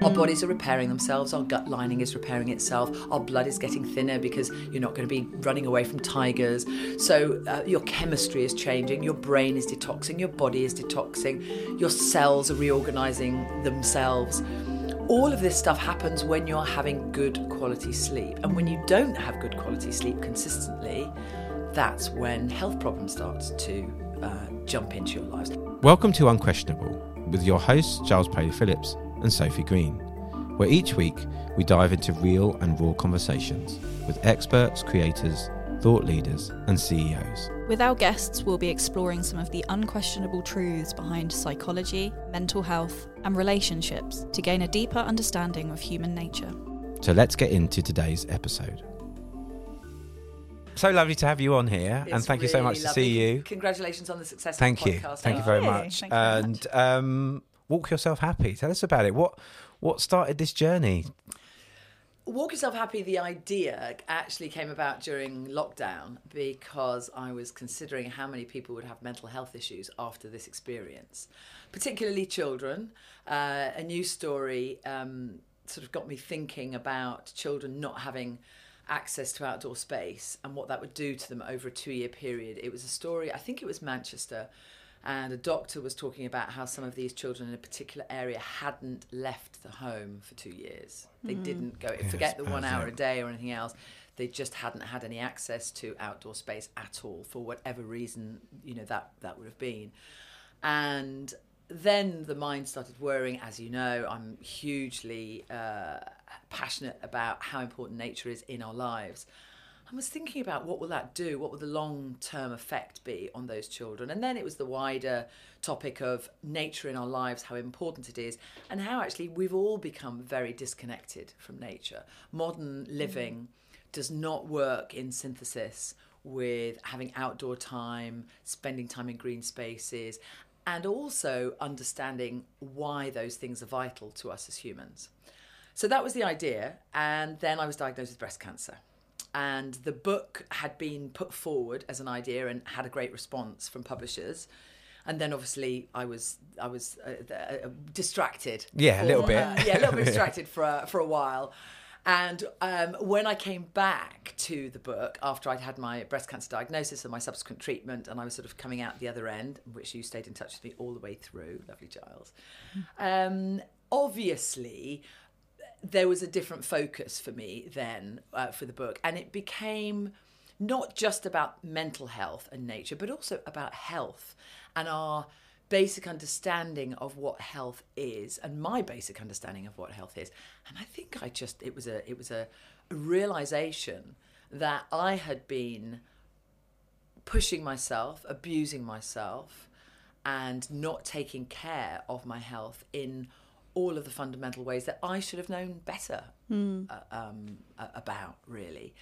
Our bodies are repairing themselves, our gut lining is repairing itself, our blood is getting thinner because you're not going to be running away from tigers. So, uh, your chemistry is changing, your brain is detoxing, your body is detoxing, your cells are reorganizing themselves. All of this stuff happens when you're having good quality sleep. And when you don't have good quality sleep consistently, that's when health problems start to uh, jump into your lives. Welcome to Unquestionable with your host, Giles Paley Phillips and Sophie Green, where each week we dive into real and raw conversations with experts, creators, thought leaders, and CEOs. With our guests, we'll be exploring some of the unquestionable truths behind psychology, mental health, and relationships to gain a deeper understanding of human nature. So let's get into today's episode. So lovely to have you on here, It's and thank you so really much to see you. Congratulations on the success Thank of the you, podcast. thank you very much. Thank you very and um, walk yourself happy. Tell us about it. What what started this journey? Walk Yourself Happy, the idea actually came about during lockdown because I was considering how many people would have mental health issues after this experience, particularly children. Uh, a news story um, sort of got me thinking about children not having access to outdoor space and what that would do to them over a two year period. It was a story, I think it was Manchester, and a doctor was talking about how some of these children in a particular area hadn't left the home for two years. They didn't go, forget the one hour a day or anything else. They just hadn't had any access to outdoor space at all for whatever reason, you know, that, that would have been. And then the mind started worrying. As you know, I'm hugely uh, passionate about how important nature is in our lives. I was thinking about what will that do? What will the long term effect be on those children? And then it was the wider topic of nature in our lives, how important it is, and how actually we've all become very disconnected from nature. Modern mm. living does not work in synthesis with having outdoor time, spending time in green spaces, and also understanding why those things are vital to us as humans. So that was the idea. And then I was diagnosed with breast cancer. And the book had been put forward as an idea and had a great response from publishers. And then obviously I was I was uh, uh, distracted. Yeah, a little for, bit. uh, yeah, a little bit distracted for a, for a while. And um, when I came back to the book after I'd had my breast cancer diagnosis and my subsequent treatment, and I was sort of coming out the other end, which you stayed in touch with me all the way through, lovely Giles. Um, obviously, there was a different focus for me then uh, for the book, and it became not just about mental health and nature, but also about health and our basic understanding of what health is and my basic understanding of what health is. And i think i just it was a it was a, realization that i had been pushing myself abusing myself and not taking care of my health in all of the fundamental ways that I should have known better uh, um, about, really.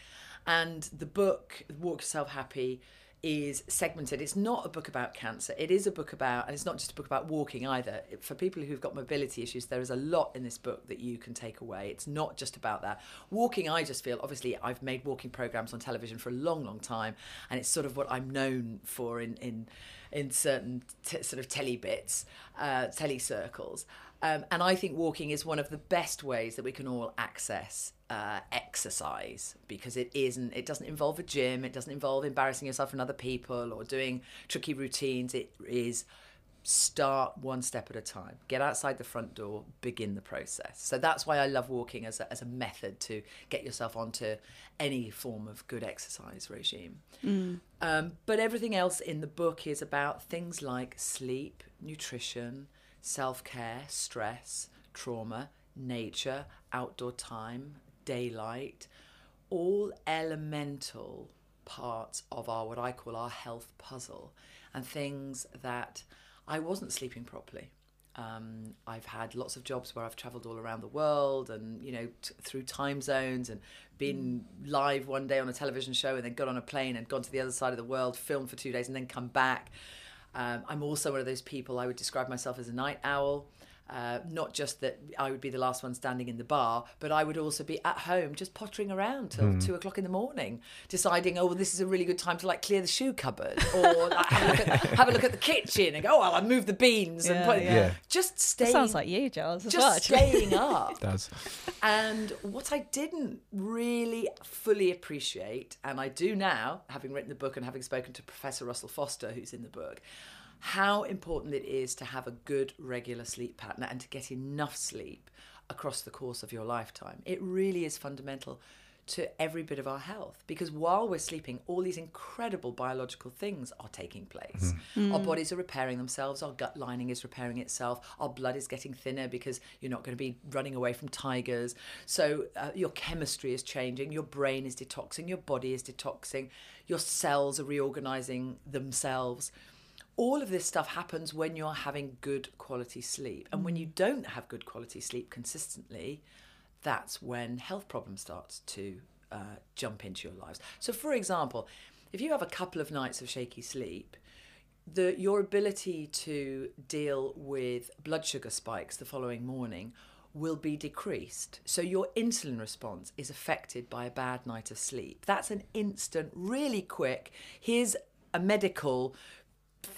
And the book, Walk Yourself Happy, is segmented. It's not a book about cancer. It is a book about, and it's not just a book about walking either. For people who've got mobility issues, there is a lot in this book that you can take away. It's not just about that. Walking, I just feel, obviously, I've made walking programs on television for a long, long time, and it's sort of what I'm known for in in in certain t- sort of telly bits, uh, telly circles. Um, and I think walking is one of the best ways that we can all access uh, exercise because it isn't. It doesn't involve a gym. It doesn't involve embarrassing yourself in other people or doing tricky routines. It is start one step at a time. Get outside the front door. Begin the process. So that's why I love walking as a, as a method to get yourself onto any form of good exercise regime. Um, but everything else in the book is about things like sleep, nutrition, self care, stress, trauma, nature, outdoor time, daylight, all elemental parts of our what I call our health puzzle and things that I wasn't sleeping properly. Um, I've had lots of jobs where I've travelled all around the world and, you know, t- through time zones and been live one day on a television show and then got on a plane and gone to the other side of the world, filmed for two days and then come back. Um, I'm also one of those people, I would describe myself as a night owl. Uh, not just that I would be the last one standing in the bar, but I would also be at home just pottering around till Hmm. two o'clock in the morning, deciding, oh, well, this is a really good time to like clear the shoe cupboard or like, have, a look at, have a look at the kitchen and go, oh, well, I'll move the beans and put yeah. Yeah. just staying. Sounds like you, Giles, as well. just actually. staying up. does. And what I didn't really fully appreciate, and I do now, having written the book and having spoken to Professor Russell Foster, who's in the book, how important it is to have a good regular sleep pattern and to get enough sleep across the course of your lifetime. It really is fundamental to every bit of our health because while we're sleeping, all these incredible biological things are taking place. Our bodies are repairing themselves, our gut lining is repairing itself, our blood is getting thinner because you're not going to be running away from tigers. So uh, your chemistry is changing, your brain is detoxing, your body is detoxing, your cells are reorganizing themselves all of this stuff happens when you're having good quality sleep. And when you don't have good quality sleep consistently, that's when health problems start to uh, jump into your lives. So, for example, if you have a couple of nights of shaky sleep, the your ability to deal with blood sugar spikes the following morning will be decreased. So your insulin response is affected by a bad night of sleep. That's an instant, really quick. Here's a medical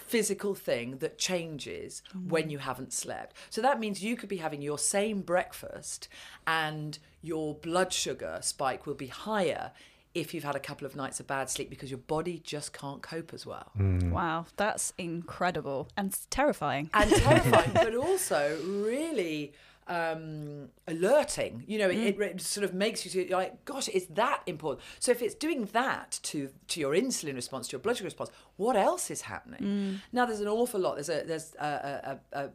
physical thing that changes mm. when you haven't slept. So that means you could be having your same breakfast and your blood sugar spike will be higher if you've had a couple of nights of bad sleep because your body just can't cope as well. Mm. Wow, that's incredible and terrifying. And terrifying, but also really um, alerting. You know, it, it sort of makes you to, like, gosh, it's that important. So if it's doing that to to your insulin response, to your blood sugar response, what else is happening? Now, there's an awful lot. There's a there's a, a, a, a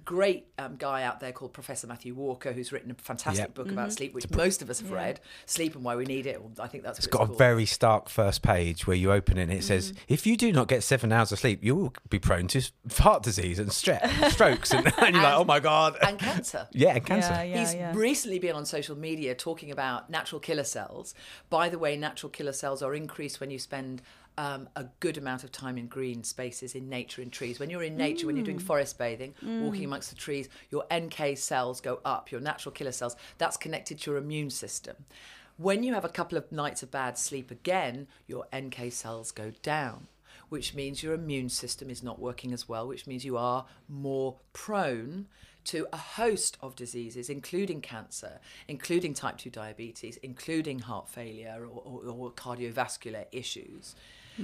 great um, guy out there called Professor Matthew Walker who's written a fantastic Yep. book about sleep, which most of us have read. Sleep and Why We Need It. Well, I think that's what It's got a called. very stark first page where you open it and it says, Mm. if you do not get seven hours of sleep, you will be prone to heart disease and stre- strokes. And, and you're like, oh my God. and cancer. yeah, and cancer. Yeah, yeah, He's yeah. recently been on social media talking about natural killer cells. By the way, natural killer cells are increased when you spend um, a good amount of time in green spaces, in nature, in trees. When you're in nature, when you're doing forest bathing, walking amongst the trees, your NK cells go up, your natural killer cells. That's connected to your immune system. When you have a couple of nights of bad sleep again, your NK cells go down which means your immune system is not working as well, which means you are more prone to a host of diseases, including cancer, including type 2 diabetes, including heart failure or, or, or cardiovascular issues.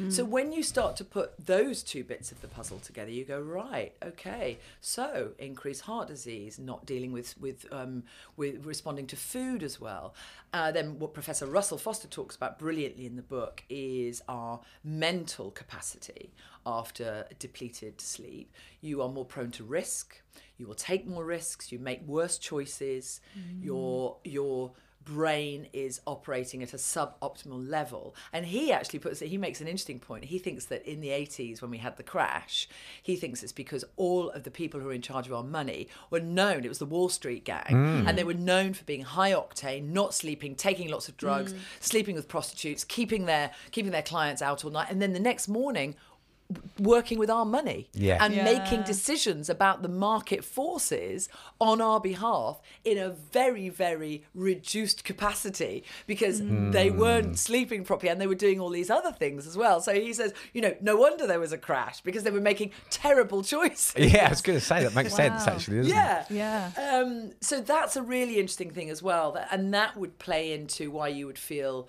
So when you start to put those two bits of the puzzle together, you go right, okay. So increased heart disease, not dealing with with um, with responding to food as well. Uh, then what Professor Russell Foster talks about brilliantly in the book is our mental capacity after depleted sleep. You are more prone to risk. You will take more risks. You make worse choices. Your your brain is operating at a suboptimal level. And he actually puts it, he makes an interesting point. He thinks that in the 80s, when we had the crash, he thinks it's because all of the people who were in charge of our money were known, it was the Wall Street gang, mm. and they were known for being high octane, not sleeping, taking lots of drugs, mm. sleeping with prostitutes, keeping their keeping their clients out all night, and then the next morning working with our money Yeah. and Yeah. making decisions about the market forces on our behalf in a very very reduced capacity because they weren't sleeping properly and they were doing all these other things as well so he says you know no wonder there was a crash because they were making terrible choices Yeah, I was going to say that makes sense, actually, doesn't yeah. Yeah. Um, so that's a really interesting thing as well. That, and that would play into why you would feel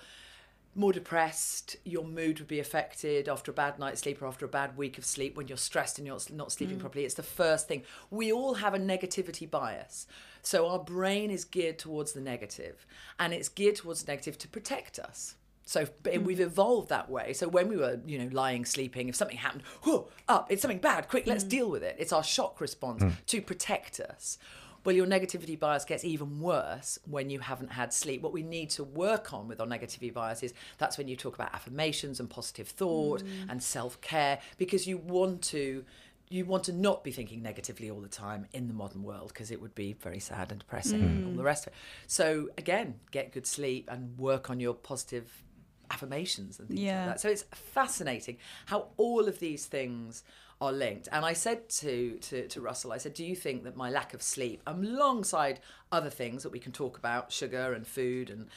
more depressed, your mood would be affected after a bad night's sleep or after a bad week of sleep when you're stressed and you're not sleeping mm. properly. It's the first thing. We all have a negativity bias. So our brain is geared towards the negative and it's geared towards the negative to protect us. So but mm. we've evolved that way. So when we were, you know, lying, sleeping, if something happened, up, it's something bad, quick, let's mm. deal with it. It's our shock response hmm. to protect us. Well, your negativity bias gets even worse when you haven't had sleep. What we need to work on with our negativity bias is that's when you talk about affirmations and positive thought mm. and self care because you want to you want to not be thinking negatively all the time in the modern world because it would be very sad and depressing and all mm. the rest of it. So again, get good sleep and work on your positive affirmations and things Yeah. like that. So it's fascinating how all of these things are linked. And I said to, to, to Russell, I said, Do you think that my lack of sleep, alongside other things that we can talk about, sugar and food and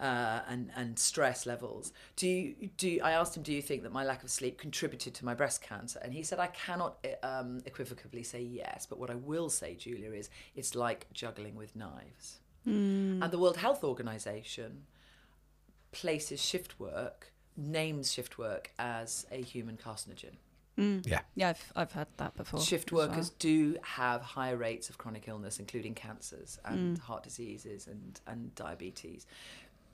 uh, and and stress levels. Do you do? You, I asked him, do you think that my lack of sleep contributed to my breast cancer? And he said, I cannot um, equivocally say yes, but what I will say, Julia, is it's like juggling with knives. Mm. And the World Health Organization places shift work, names shift work as a human carcinogen. Mm. Yeah, yeah, I've I've heard that before. Shift workers well. do have higher rates of chronic illness, including cancers and mm. heart diseases and and diabetes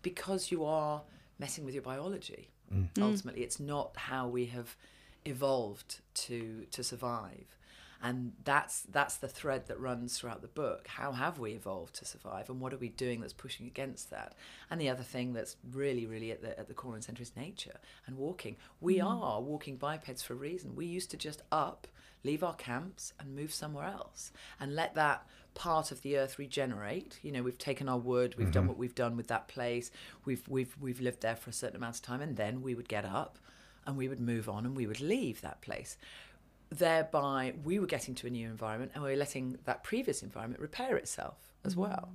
because you are messing with your biology. Mm. mm. Ultimately, it's not how we have evolved to to survive. And that's that's the thread that runs throughout the book. How have we evolved to survive, and what are we doing that's pushing against that? And the other thing that's really, really at the at the core and centre is nature and walking. We mm. are walking bipeds for a reason. We used to just up, leave our camps, and move somewhere else, and let that part of the earth regenerate. You know, we've taken our wood, we've mm-hmm. done what we've done with that place. We've we've we've lived there for a certain amount of time, and then we would get up, and we would move on, and we would leave that place. Thereby, we were getting to a new environment, and we were letting that previous environment repair itself as mm. well.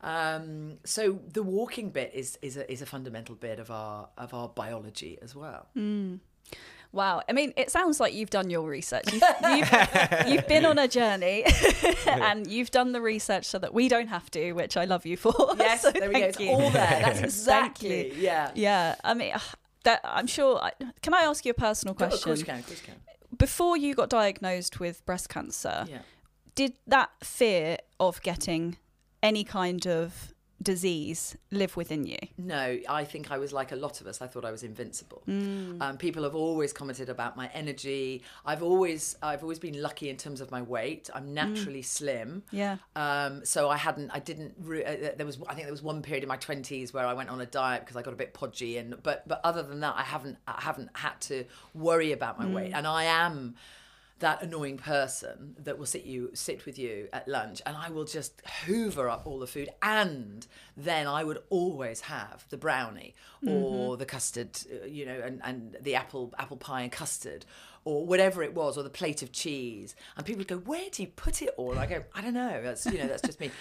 Um, so the walking bit is is a, is a fundamental bit of our of our biology as well. Mm. Wow. I mean, it sounds like you've done your research. You've, you've, you've been on a journey and you've done the research so that we don't have to, which I love you for. Yes, so there we go. It's you. all there. That's exactly. Yeah. Yeah. I mean, that I'm sure. Can I ask you a personal question? Of course you can. Of course you can. Before you got diagnosed with breast cancer, yeah. did that fear of getting any kind of disease live within you? No, I think I was like a lot of us. I thought I was invincible. Mm. Um, people have always commented about my energy. I've always I've always been lucky in terms of my weight. I'm mm. naturally mm. slim. Yeah. Um, so I hadn't I didn't re- uh, there was I think there was one period in my 20s where I went on a diet because I got a bit podgy and but but other than that I haven't I haven't had to worry about my mm. weight and I am that annoying person that will sit you sit with you at lunch and I will just hoover up all the food and then I would always have the brownie or mm-hmm. the custard uh, you know and, and the apple apple pie and custard or whatever it was or the plate of cheese. And people would go where do you put it all? And I go I don't know. That's you know that's just me.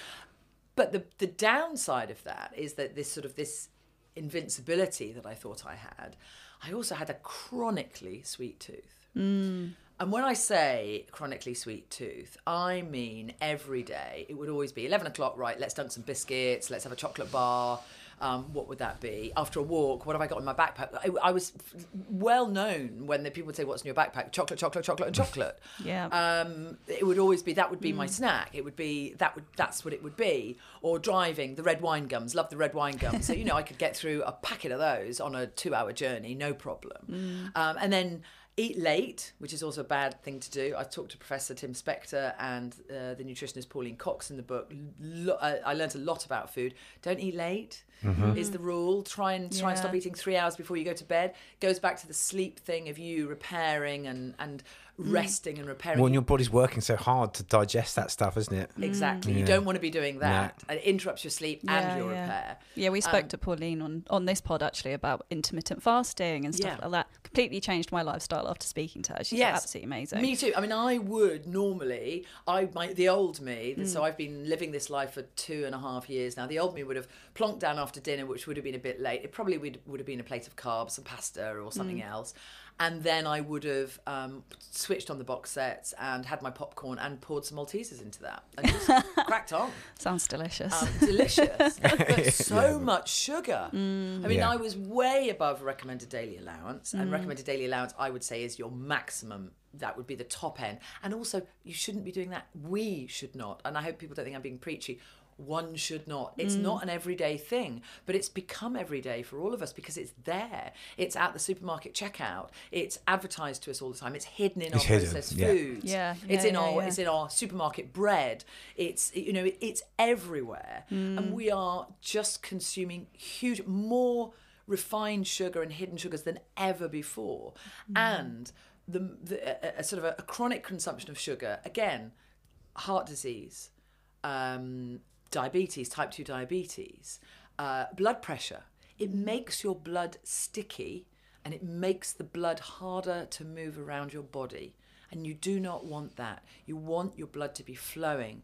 But the the downside of that is that this sort of this invincibility that I thought I had I also had a chronically sweet tooth. Mm. And when I say chronically sweet tooth, I mean every day. It would always be 11 o'clock, right? Let's dunk some biscuits, let's have a chocolate bar. Um, what would that be? After a walk, what have I got in my backpack? I, I was well known when the people would say, What's in your backpack? Chocolate, chocolate, chocolate, and chocolate. yeah. Um, it would always be that would be mm. my snack. It would be that would that's what it would be. Or driving, the red wine gums, love the red wine gums. so, you know, I could get through a packet of those on a two hour journey, no problem. Mm. Um, and then eat late, which is also a bad thing to do. I talked to Professor Tim Spector and uh, the nutritionist Pauline Cox in the book. Lo- I, I learned a lot about food. Don't eat late mm-hmm. is the rule. Try and try yeah. and stop eating three hours before you go to bed. Goes back to the sleep thing of you repairing and and. Resting and repairing. Well, and your body's working so hard to digest that stuff, isn't it? Exactly. Mm. You don't want to be doing that. It interrupts your sleep yeah, and your yeah. repair. Yeah, we spoke um, to Pauline on, on this pod actually about intermittent fasting and stuff yeah. like that. Completely changed my lifestyle after speaking to her. She's yes. absolutely amazing. Me too. I mean, I would normally, I my, the old me, mm. so I've been living this life for two and a half years now. The old me would have plonked down after dinner, which would have been a bit late. It probably would, would have been a plate of carbs, some pasta or something mm. else and then I would have um, switched on the box sets and had my popcorn and poured some Maltesers into that and just cracked on. Sounds delicious. Um, delicious, but so yeah. much sugar. Mm. I mean, yeah. I was way above recommended daily allowance, mm. and recommended daily allowance, I would say, is your maximum. That would be the top end, and also you shouldn't be doing that. We should not, and I hope people don't think I'm being preachy one should not. It's mm. not an everyday thing, but it's become everyday for all of us because it's there. It's at the supermarket checkout. It's advertised to us all the time. It's hidden in it's our hidden. processed yeah. foods. Yeah, it's yeah, in yeah, our it's in our supermarket bread. It's you know it's everywhere, mm. and we are just consuming huge more refined sugar and hidden sugars than ever before, mm. and the, the a, a sort of a, a chronic consumption of sugar again, heart disease. Um, diabetes, type 2 diabetes, uh, blood pressure. It makes your blood sticky and it makes the blood harder to move around your body. And you do not want that. You want your blood to be flowing.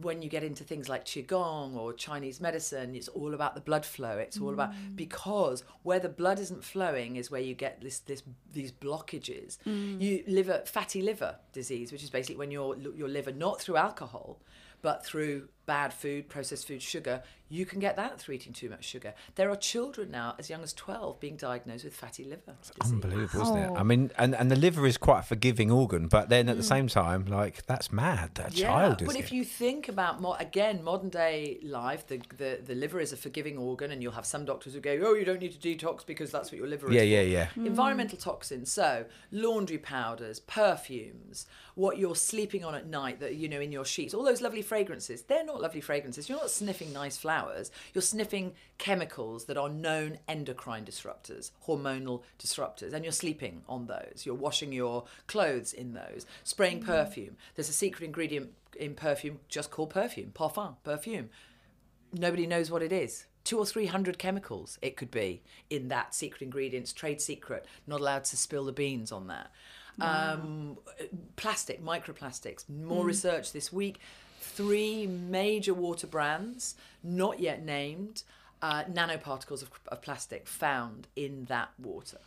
When you get into things like Qigong or Chinese medicine, it's all about the blood flow. It's all about because where the blood isn't flowing is where you get this this these blockages. You liver fatty liver disease, which is basically when your your liver not through alcohol, but through bad food, processed food, sugar, you can get that through eating too much sugar. There are children now as young as 12 being diagnosed with fatty liver disease. Unbelievable, isn't it? I oh. mean, and, and the liver is quite a forgiving organ, but then at the mm. same time, like that's mad. That child is. but if you think about mo- again modern day life, the, the the liver is a forgiving organ, and you'll have some doctors who go, "Oh, you don't need to detox because that's what your liver yeah, is." yeah, for." yeah. Hmm. Environmental toxins, so laundry powders, perfumes, what you're sleeping on at night that you know in your sheets, all those lovely fragrances. They're not lovely fragrances. You're not sniffing nice flowers. You're sniffing chemicals that are known endocrine disruptors, hormonal disruptors, and you're sleeping on those. You're washing your clothes in those. Spraying perfume. There's a secret ingredient in perfume just called perfume, parfum, perfume nobody knows what it is. Two or three hundred chemicals it could be in that secret ingredients, trade secret, not allowed to spill the beans on that. Um, plastic, microplastics, more research this week. Three major water brands, not yet named, uh, nanoparticles of, of plastic found in that water.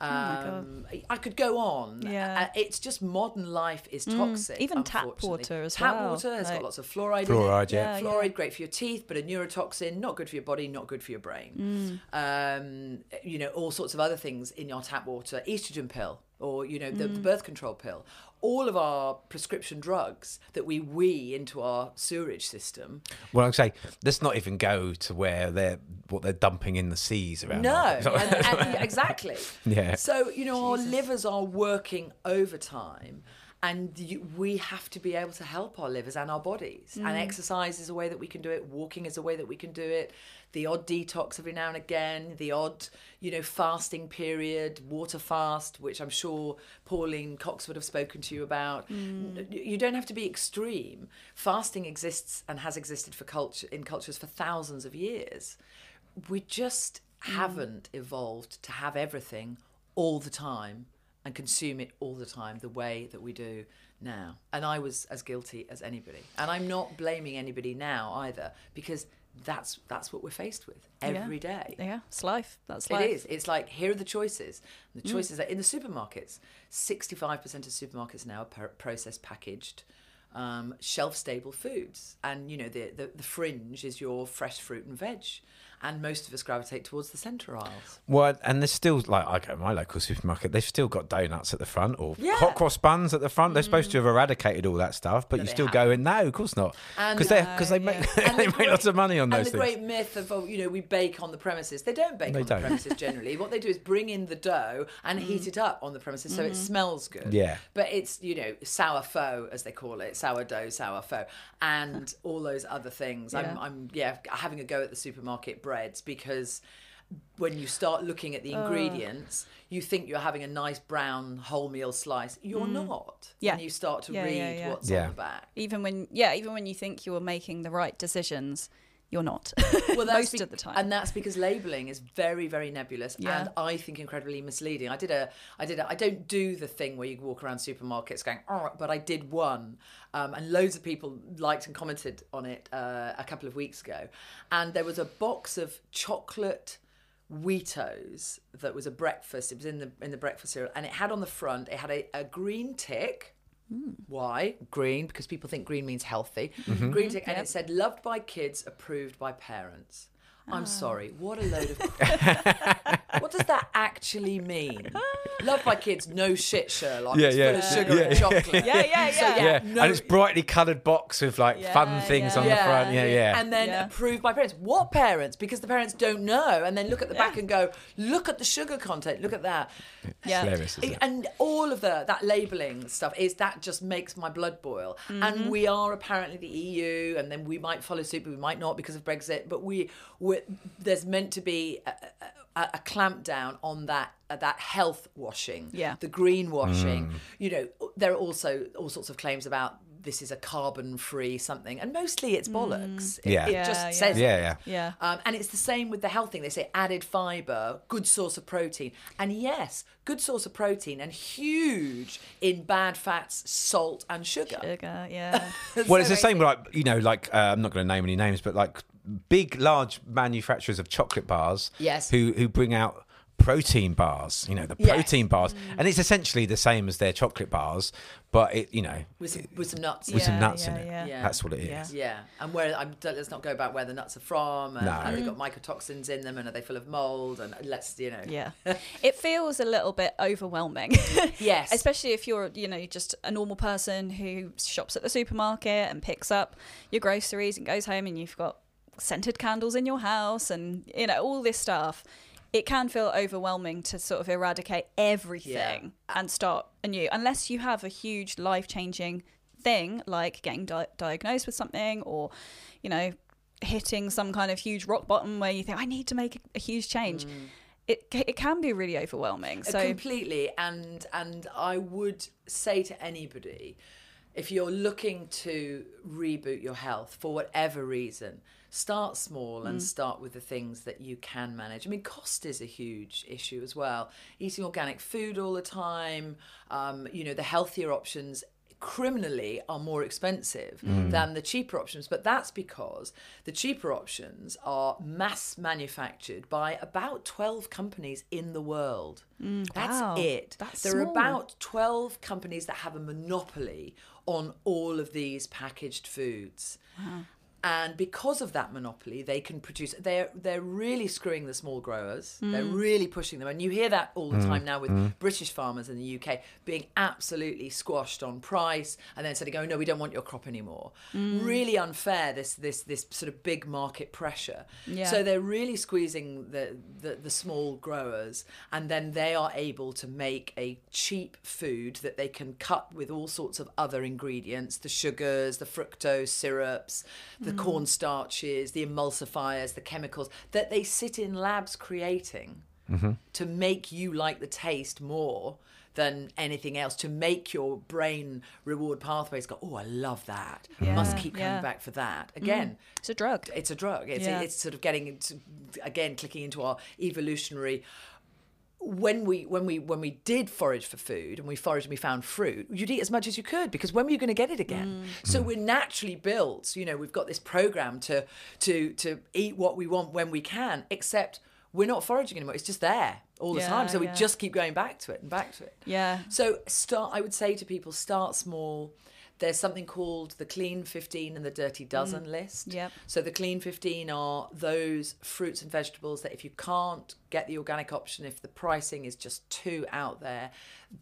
my God. Um, I could go on. Yeah. Uh, it's just modern life is toxic. even tap water as tap well, water has like- got lots of fluoride. Fluoride, in it. yeah. Yeah, Fluoride, great for your teeth, but a neurotoxin, not good for your body, not good for your brain. Um, you know, all sorts of other things in your tap water. Estrogen pill, or you know, the, the birth control pill. All of our prescription drugs that we wee into our sewerage system. Well, I would say let's not even go to where they're what they're dumping in the seas around. No, and, and, exactly. Yeah. So you know, our livers are working overtime, and you, we have to be able to help our livers and our bodies. And mm. exercise is a way that we can do it. Walking is a way that we can do it. The odd detox every now and again. The odd, you know, fasting period, water fast, which I'm sure Pauline Cox would have spoken to you about. N- mm. You don't have to be extreme. Fasting exists and has existed for culture in cultures for thousands of years we just mm. haven't evolved to have everything all the time and consume it all the time the way that we do now. And I was as guilty as anybody. And I'm not blaming anybody now either because that's that's what we're faced with every day. Yeah, it's life. That's It life. is. It's like here are the choices. The choices are in the supermarkets. Sixty-five percent of supermarkets now are per- processed, packaged, um, shelf-stable foods, and you know the, the the fringe is your fresh fruit and veg, and most of us gravitate towards the centre aisles. Well, and there's still like I go to my local supermarket. They've still got donuts at the front or Yeah. hot cross buns at the front. They're supposed to mm. have eradicated all that stuff, but No, you they still haven't. go in. No, of course not, because they uh, because they make And they the make great- lots of money on and those the things. great myth of oh, you know we bake on the premises. They don't bake They on don't. the premises generally. what they do is bring in the dough and heat mm. it up on the premises so it mm-hmm. smells good. Yeah. But it's you know sour faux as they call it, sourdough, sour faux, and all those other things. I'm I'm yeah having a go at the supermarket breads because when you start looking at the ingredients, you think you're having a nice brown wholemeal slice. You're mm. not. Yeah. When you start to Yeah, read yeah, yeah. what's Yeah. on the back. Even when, yeah, even when you think you're making the right decisions, you're not. well, that's most be- of the time. and that's because labeling is very, very nebulous, Yeah. and I think incredibly misleading. I did a, I did a, I don't do the thing where you walk around supermarkets going, oh, but I did one, um, and loads of people liked and commented on it uh, a couple of weeks ago, and there was a box of chocolate. Weetos that was a breakfast. It was in the in the breakfast cereal, and it had on the front. It had a, a green tick. Why green? Because people think green means healthy. Mm-hmm. Green tick, mm-hmm. and it said "loved by kids, approved by parents." I'm ah. sorry. What a load of. what does that actually mean? Loved by kids, no shit, Sherlock. Yeah, it's yeah. full of sugar Yeah, and chocolate. Yeah, yeah, So, yeah. yeah, no- and it's brightly coloured box with like fun things yeah. on the front. Yeah, yeah. And then Yeah. approved by parents. What parents? Because the parents don't know. And then look at the back and go, look at the sugar content. Look at that. Yeah. Hilarious, isn't it? And all of the that labelling stuff is that just makes my blood boil. Mm-hmm. And we are apparently the EU, and then we might follow suit, but we might not because of Brexit. But we, we there's meant to be a, a, a clamp down on that uh, that health washing, Yeah. the green washing. You know, there are also all sorts of claims about this is a carbon free something, and mostly it's bollocks. It- Yeah. it, Yeah, just yeah. says. Yeah, yeah. Yeah. Um, and it's the same with the health thing. They say added fiber, good source of protein. And yes, good source of protein and huge in bad fats, salt, and sugar. Sugar, yeah. well, it's the same like you know, like uh, I'm not going to name any names, but like big, large manufacturers of chocolate bars, Yes. who who bring out protein bars. You know, the Yes. protein bars, mm. and it's essentially the same as their chocolate bars, but it you know With some, with some nuts. with some Yeah, nuts in yeah, it. yeah. Yeah. That's what it is. Yeah. Yeah, and where I'm, let's not go about where the nuts are from, and No. have they got mycotoxins in them, and are they full of mold, and let's you know. Yeah. it feels a little bit overwhelming. Yes. Especially if you're, you know, just a normal person who shops at the supermarket and picks up your groceries and goes home and you've got scented candles in your house and, you know, all this stuff. It can feel overwhelming to sort of eradicate everything and start anew, unless you have a huge life changing thing like getting di- diagnosed with something or, you know, hitting some kind of huge rock bottom where you think, I need to make a, a huge change. It, it can be really overwhelming. Uh, So, completely and and i would say to anybody if you're looking to reboot your health for whatever reason start small Mm. and start with the things that you can manage. I mean cost is a huge issue as well. Eating organic food all the time um, you know the healthier options criminally are more expensive than the cheaper options but that's because the cheaper options are mass manufactured by about 12 companies in the world. That's wow. it. That's there are about 12 companies that have a monopoly on all of these packaged foods and because of that monopoly they can produce they're they're really screwing the small growers they're Mm. really pushing them and you hear that all the time now with british farmers in the uk being absolutely squashed on price and then sort of going no we don't want your crop anymore Mm. really unfair this this this sort of big market pressure Yeah. so they're really squeezing the, the the small growers and then they are able to make a cheap food that they can cut with all sorts of other ingredients the sugars the fructose syrups the Mm. corn starches the emulsifiers the chemicals that they sit in labs creating mm-hmm. to make you like the taste more than anything else to make your brain reward pathways go oh i love that must keep coming yeah. back for that again mm. it's a drug. it's a drug. It's, Yeah. it's sort of getting into, again clicking into our evolutionary. When we when we when we did forage for food and we foraged and we found fruit, you'd eat as much as you could because when were you going to get it again? Mm. So we're naturally built. You know, we've got this program to to to eat what we want when we can. Except we're not foraging anymore. It's just there all the Yeah, time. So we yeah. just keep going back to it and back to it. Yeah. So start. I would say to people, start small. There's something called the Clean 15 and the Dirty Dozen list. Yep. So the Clean 15 are those fruits and vegetables that if you can't get the organic option, if the pricing is just too out there,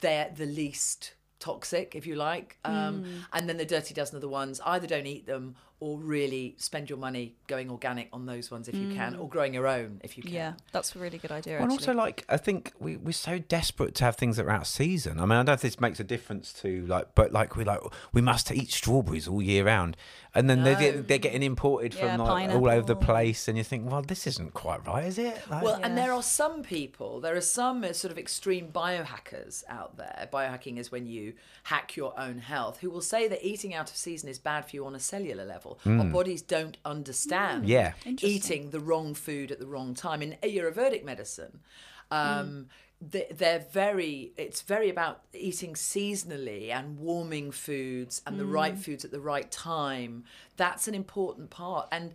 they're the least toxic, if you like. Um, And then the Dirty Dozen are the ones either don't eat them or really spend your money going organic on those ones if you can, or growing your own if you can. Yeah, that's a really good idea. Well, and also, like, I think we, we're so desperate to have things that are out of season. I mean, I don't know if this makes a difference to, like, but like, we're like, we must eat strawberries all year round. And then they're, they're getting imported Yeah, from, like, all over the place. And you think, well, this isn't quite right, is it? Like, Well, Yeah. and there are some people, there are some uh, sort of extreme biohackers out there. Biohacking is when you hack your own health, who will say that eating out of season is bad for you on a cellular level. Our hmm. bodies don't understand hmm. Yeah. eating the wrong food at the wrong time. In Ayurvedic medicine, um, hmm. they, they're very, it's very about eating seasonally and warming foods and the right foods at the right time. That's an important part. And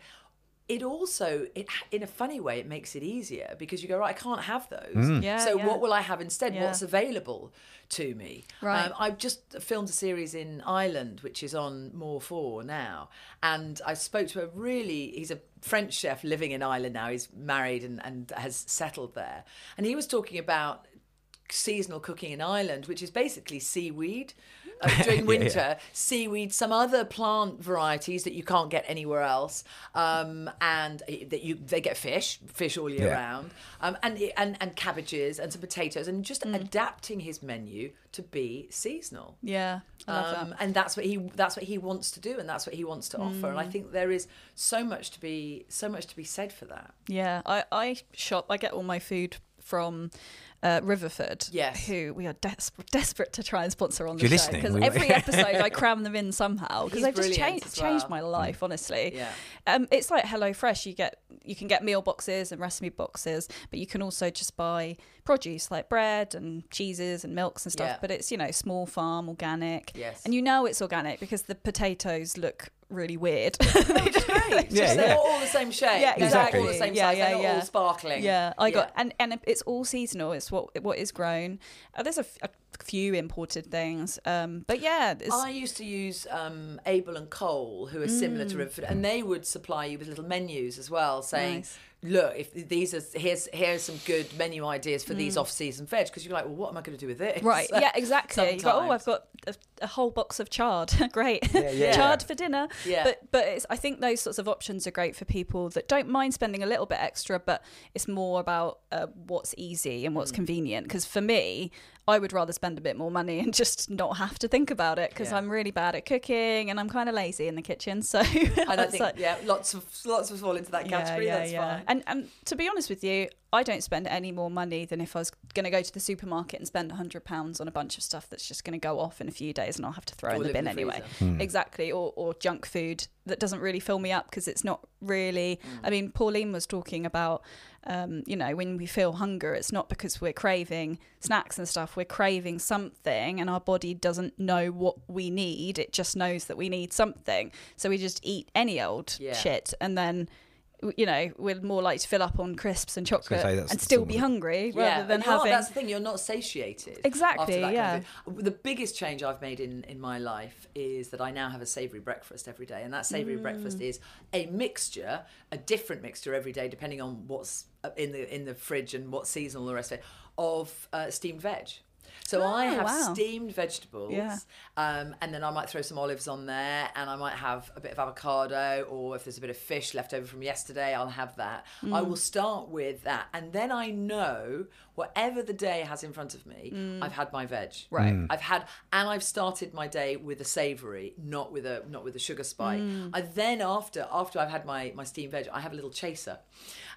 it also it in a funny way it makes it easier because you go right i can't have those Yeah, so yeah. what will i have instead Yeah. what's available to me Right. um, i've just filmed a series in ireland which is on More4 now and i spoke to a really he's a french chef living in ireland now he's married and, and has settled there and he was talking about seasonal cooking in Ireland, which is basically seaweed. Uh, during winter, seaweed, some other plant varieties that you can't get anywhere else, um, and that you they get fish, fish all year Yeah. round, um, and and and cabbages and some potatoes, and just adapting his menu to be seasonal. yeah, Um, that. and that's what he that's what he wants to do, and that's what he wants to offer. And I think there is so much to be so much to be said for that. Yeah, I, I shop. I get all my food from uh, Riverford, Yes. who we are des- desperate to try and sponsor on the You're show because We- every episode I cram them in somehow because they've just changed as changed my life, honestly. Yeah. Um, it's like Hello Fresh. You get you can get meal boxes and recipe boxes, but you can also just buy produce like bread and cheeses and milks and stuff. Yeah. But it's you know small farm, organic, Yes. and you know it's organic because the potatoes look really weird. Great. Yeah, They're all the same shape. Yeah, They're exactly. all the same Yeah, size. yeah, They're not yeah. all sparkling. Yeah, I got and and it's all seasonal. It's what what is grown. Uh, there's a, f- a few imported things, um, but yeah, it's, I used to use um, Abel and Cole, who are similar to Riverford, and they would supply you with little menus as well, saying, Nice. "Look, if these are here's here's some good menu ideas for these off-season veg," because you're like, "Well, what am I going to do with this?" right. Yeah, exactly. Go, oh, I've got a, a whole box of chard. Great, yeah. chard for dinner. Yeah. But but it's, I think those sorts of options are great for people that don't mind spending a little bit extra, but it's more about uh, what's easy and Mm. what's convenient. Because for me. I would rather spend a bit more money and just not have to think about it because Yeah. I'm really bad at cooking and I'm kind of lazy in the kitchen. So I it's think like- yeah, lots of lots of fall into that category. That's fine. And and to be honest with you, I don't spend any more money than if I was going to go to the supermarket and spend hundred pounds on a bunch of stuff that's just going to go off in a few days and I'll have to throw Or in the live in bin the anyway. freezer. Exactly, or or junk food that doesn't really fill me up because it's not really. I mean, Pauline was talking about. Um, you know, when we feel hunger, it's not because we're craving snacks and stuff. We're craving something, and our body doesn't know what we need. It just knows that we need something. So we just eat any old Yeah. shit, and then you know, we're more likely to fill up on crisps and chocolate and still sort be of- hungry yeah, rather than and you're having. that's the thing. You're not satiated. Exactly, after that yeah. Kind of the biggest change I've made in in my life is that I now have a savoury breakfast every day, and that savoury Mm. breakfast is a mixture, a different mixture every day, depending on what's uh, in the in the fridge and what season, all the rest of it, of uh, steamed veg. So I Oh, have wow. steamed vegetables, Yeah. um, and then I might throw some olives on there, and I might have a bit of avocado, or if there's a bit of fish left over from yesterday, I'll have that. Mm. I will start with that, and then I know whatever the day has in front of me, I've had my veg. Mm. Right. Mm. I've had, and I've started my day with a savoury, not with a not with a sugar spike. Mm. I then after after I've had my my steamed veg, I have a little chaser.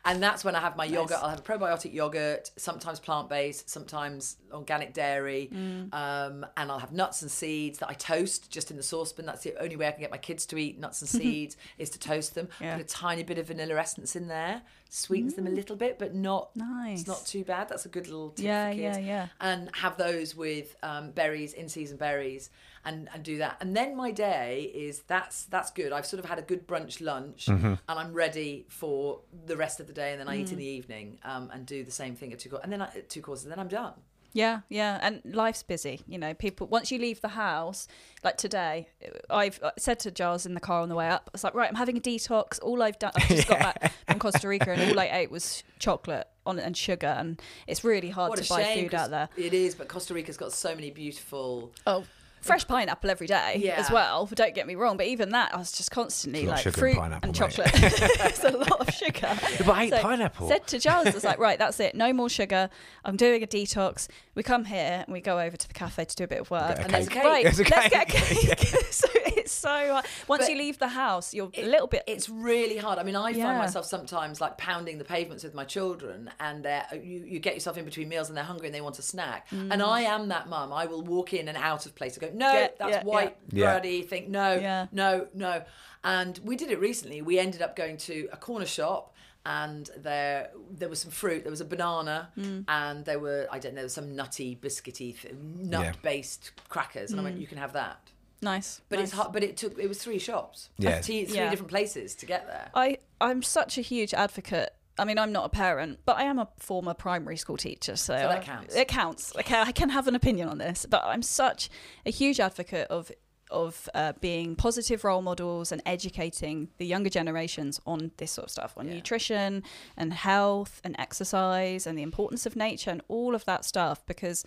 And that's when I have my yogurt. I'll have a probiotic yogurt, sometimes plant based, sometimes organic dairy, Mm. um, and I'll have nuts and seeds that I toast just in the saucepan. That's the only way I can get my kids to eat nuts and seeds is to toast them. Yeah. Put a tiny bit of vanilla essence in there, sweetens them a little bit, but not Mm. Nice. It's not too bad. That's a good little tip Yeah, for kids. yeah, yeah. And have those with um, berries, in season berries, and and do that. And then my day is that's that's good. I've sort of had a good brunch lunch, Mm-hmm. and I'm ready for the rest of the day. And then I eat in Mm. the evening um, and do the same thing at two courses, and then I, two courses, and then I'm done. Yeah, yeah, and life's busy. You know, people once you leave the house, like today, I've uh, said to Giles in the car on the way up, "It's like, right, I'm having a detox. All I've done, I've just got back from Costa Rica, and all I ate was chocolate on and sugar, and it's really hard What to buy shame! food out there. It is, but Costa Rica's got so many beautiful. Oh. Fresh pineapple every day Yeah. as well. Don't get me wrong, but even that, I was just constantly a lot like of sugar fruit in pineapple, and chocolate. it's a lot of sugar. but I hate pineapple. Said to Giles, I was like, right, that's it. No more sugar. I'm doing a detox. We come here and we go over to the cafe to do a bit of work. Get a And there's a cake. cake. Right, There's a let's get a cake. cake. so it's so hard. Once But you leave the house, you're it- a little bit. It's really hard. I mean, I Yeah. find myself sometimes like pounding the pavements with my children, and they're, you you get yourself in between meals, and they're hungry and they want a snack. And mm. I am that mum. I will walk in and out of place and go, no. Yeah, that's yeah, white yeah. bready. Think no, Yeah. no, no. And we did it recently. We ended up going to a corner shop. And there, there was some fruit. There was a banana, Mm. and there were I don't know some nutty, biscuity, th- nut-based crackers. And I Mm. went, you can have that. nice. But it's nice. hard. But it took. It was three shops. Yeah. Three, three Yeah. different places to get there. I I'm such a huge advocate. I mean, I'm not a parent, but I am a former primary school teacher, so, that counts. It counts. Like I can have an opinion on this, but I'm such a huge advocate of of uh, being positive role models and educating the younger generations on this sort of stuff, on Yeah. nutrition and health and exercise and the importance of nature and all of that stuff, because